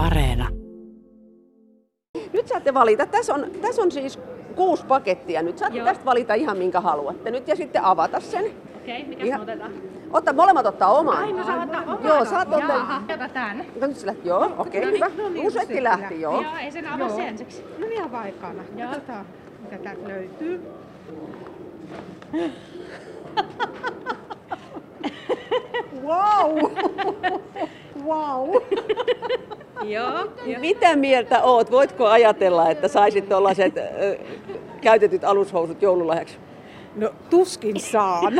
Areena. Nyt saatte valita. Tässä on, tässä on siis kuusi pakettia. Nyt saatte Joo. tästä valita ihan minkä haluatte nyt ja sitten avata sen. Okei, mikä Ihan- me otetaan? Otta, molemmat ottaa oman. Ai, no saa ottaa oman. Joo, saat ottaa. Jaha, ota tän. No nyt lähti, joo, okei, No niin, hyvä. no niin, Usetti se lähti, joo. Joo, ei sen avaa se ensiksi. No niin, ihan vaikana. Joo. Katsotaan, mitä täältä löytyy. wow! wow! Joo. Mitä mieltä oot? Voitko ajatella, että saisit tuollaiset käytetyt alushousut joululahjaksi? No tuskin saan.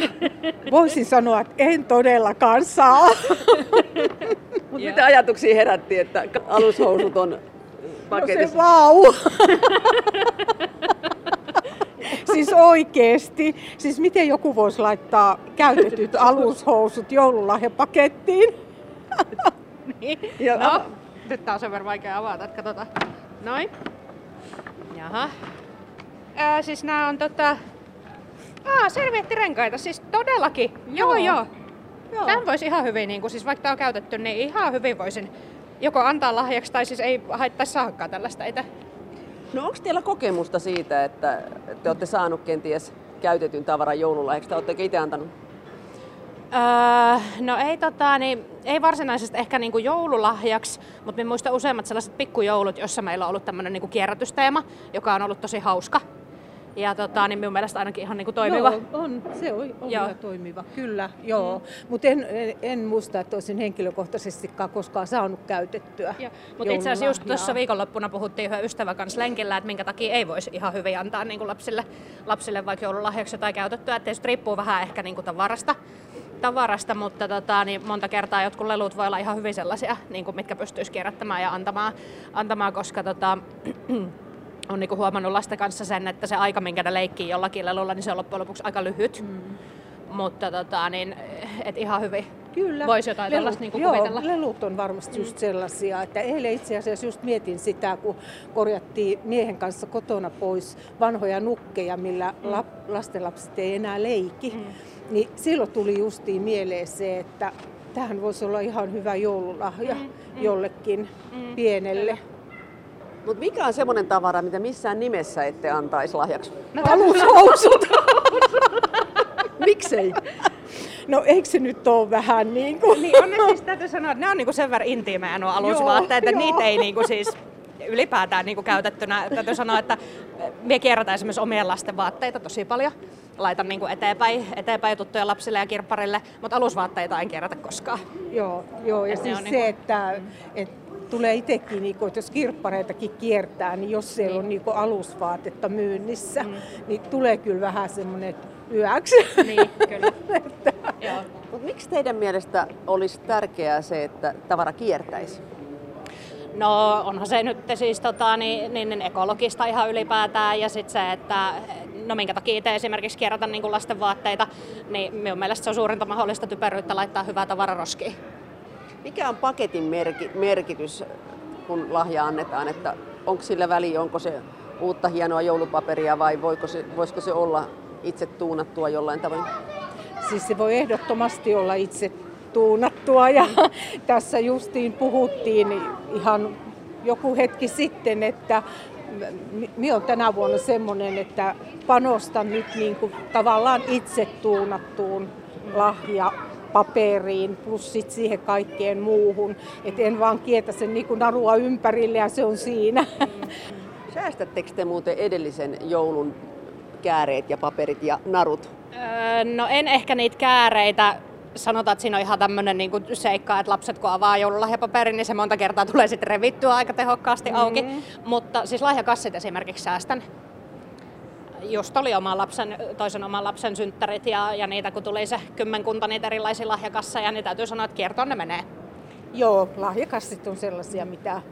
Voisin sanoa, että en todellakaan saa. Mutta mitä ajatuksia herätti, että alushousut on No se paketissa? wow! siis oikeesti. Siis miten joku voisi laittaa käytetyt alushousut joululahjapakettiin? Ja, No, nyt tää on sen verran vaikea avata, että katsotaan. Noin. Jaha. Ää, siis nää on tota... Aa, serviettirenkaita, siis todellakin. Joo, joo. joo. Joo. Tämän voisi ihan hyvin, niin kuin, siis vaikka tää on käytetty, niin ihan hyvin voisin joko antaa lahjaksi tai siis ei haittaisi saakkaan tällaista itse. No onko teillä kokemusta siitä, että te olette saanut kenties käytetyn tavaran joululahjaksi, tai oletteko itse antanut? Öö, no ei, tota, niin, ei varsinaisesti ehkä niinku joululahjaksi, mutta minä muistan useimmat sellaiset pikkujoulut, jossa meillä on ollut tämmöinen niinku kierrätysteema, joka on ollut tosi hauska. Ja tota, niin minun mielestä ainakin ihan niinku toimiva. Joo, on, se on, on Joo. toimiva, kyllä, joo. Mm. Mutta en, en, en muista, että olisin henkilökohtaisestikaan koskaan saanut käytettyä Mutta itse asiassa just tuossa viikonloppuna puhuttiin yhden ystävän kanssa lenkillä, että minkä takia ei voisi ihan hyvin antaa niin kuin lapsille, lapsille vaikka joululahjaksi tai käytettyä. Että riippuu vähän ehkä niin kuin tavarasta, tavarasta, mutta tota, niin monta kertaa jotkut lelut voi olla ihan hyvin sellaisia, niin kuin mitkä pystyisi kierrättämään ja antamaan, antamaan koska tota, on niin huomannut lasten kanssa sen, että se aika, minkä ne leikkii jollakin lelulla, niin se on loppujen lopuksi aika lyhyt. Mm. Mutta tota, niin, et ihan hyvin Kyllä. voisi jotain tällaista niin joo, kuvitella. lelut on varmasti just sellaisia, että eilen itse asiassa just mietin sitä, kun korjattiin miehen kanssa kotona pois vanhoja nukkeja, millä mm. lap, lastenlapset ei enää leiki. Mm. Niin silloin tuli justiin mieleen se, että tähän voisi olla ihan hyvä joululahja mm. jollekin mm. pienelle. Mutta mikä on semmoinen tavara, mitä missään nimessä ette antaisi lahjaksi? No, Alushousut! Miksei? No eikö se nyt ole vähän niin kuin... Niin on ne siis täytyy sanoa, että ne on niinku sen verran intiimejä nuo alusvaatteet, että Joo, niitä ei niinku siis ylipäätään niinku käytettynä. Täytyy sanoa, että me kierrätään esimerkiksi omien lasten vaatteita tosi paljon. Laitan niinku eteenpäin, eteenpäin tuttuja lapsille ja kirpparille, mutta alusvaatteita en kierrätä koskaan. Joo, joo ja Et ne siis se, niinku- että, että tulee itsekin, niin että jos kirppareitakin kiertää, niin jos siellä on niin alusvaatetta myynnissä, mm. niin tulee kyllä vähän semmoinen yöksi. Niin, kyllä. Miksi teidän mielestä olisi tärkeää se, että tavara kiertäisi? No onhan se nyt siis tota, niin, niin, niin ekologista ihan ylipäätään ja sitten se, että no minkä takia itse esimerkiksi kierrätän niin lasten vaatteita, niin minun mielestä se on suurinta mahdollista typeryyttä laittaa hyvää tavara roskiin. Mikä on paketin merki, merkitys, kun lahja annetaan? Että onko sillä väliä, onko se uutta hienoa joulupaperia vai voiko se, voisiko se olla itse tuunattua jollain tavoin? Siis se voi ehdottomasti olla itse tuunattua ja tässä justiin puhuttiin ihan joku hetki sitten, että minä olen tänä vuonna semmoinen, että panostan nyt niin kuin tavallaan itse tuunattuun lahja paperiin plus sit siihen kaikkeen muuhun. Et en vaan kietä sen niin kuin narua ympärille ja se on siinä. Säästättekö te muuten edellisen joulun kääreet ja paperit ja narut? Öö, no en ehkä niitä kääreitä. Sanotaan, että siinä on ihan tämmöinen niinku seikka, että lapset kun avaa joululahjapaperin, niin se monta kertaa tulee sitten revittyä aika tehokkaasti auki. Mm-hmm. Mutta siis lahjakassit esimerkiksi säästän. Just oli oma lapsen, toisen oman lapsen synttärit ja, ja niitä kun tuli se kymmenkunta niitä erilaisia lahjakasseja, niin täytyy sanoa, että kiertoon ne menee. Joo, lahjakassit on sellaisia, mitä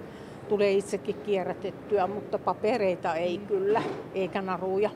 tulee itsekin kierrätettyä, mutta papereita ei kyllä, eikä naruja.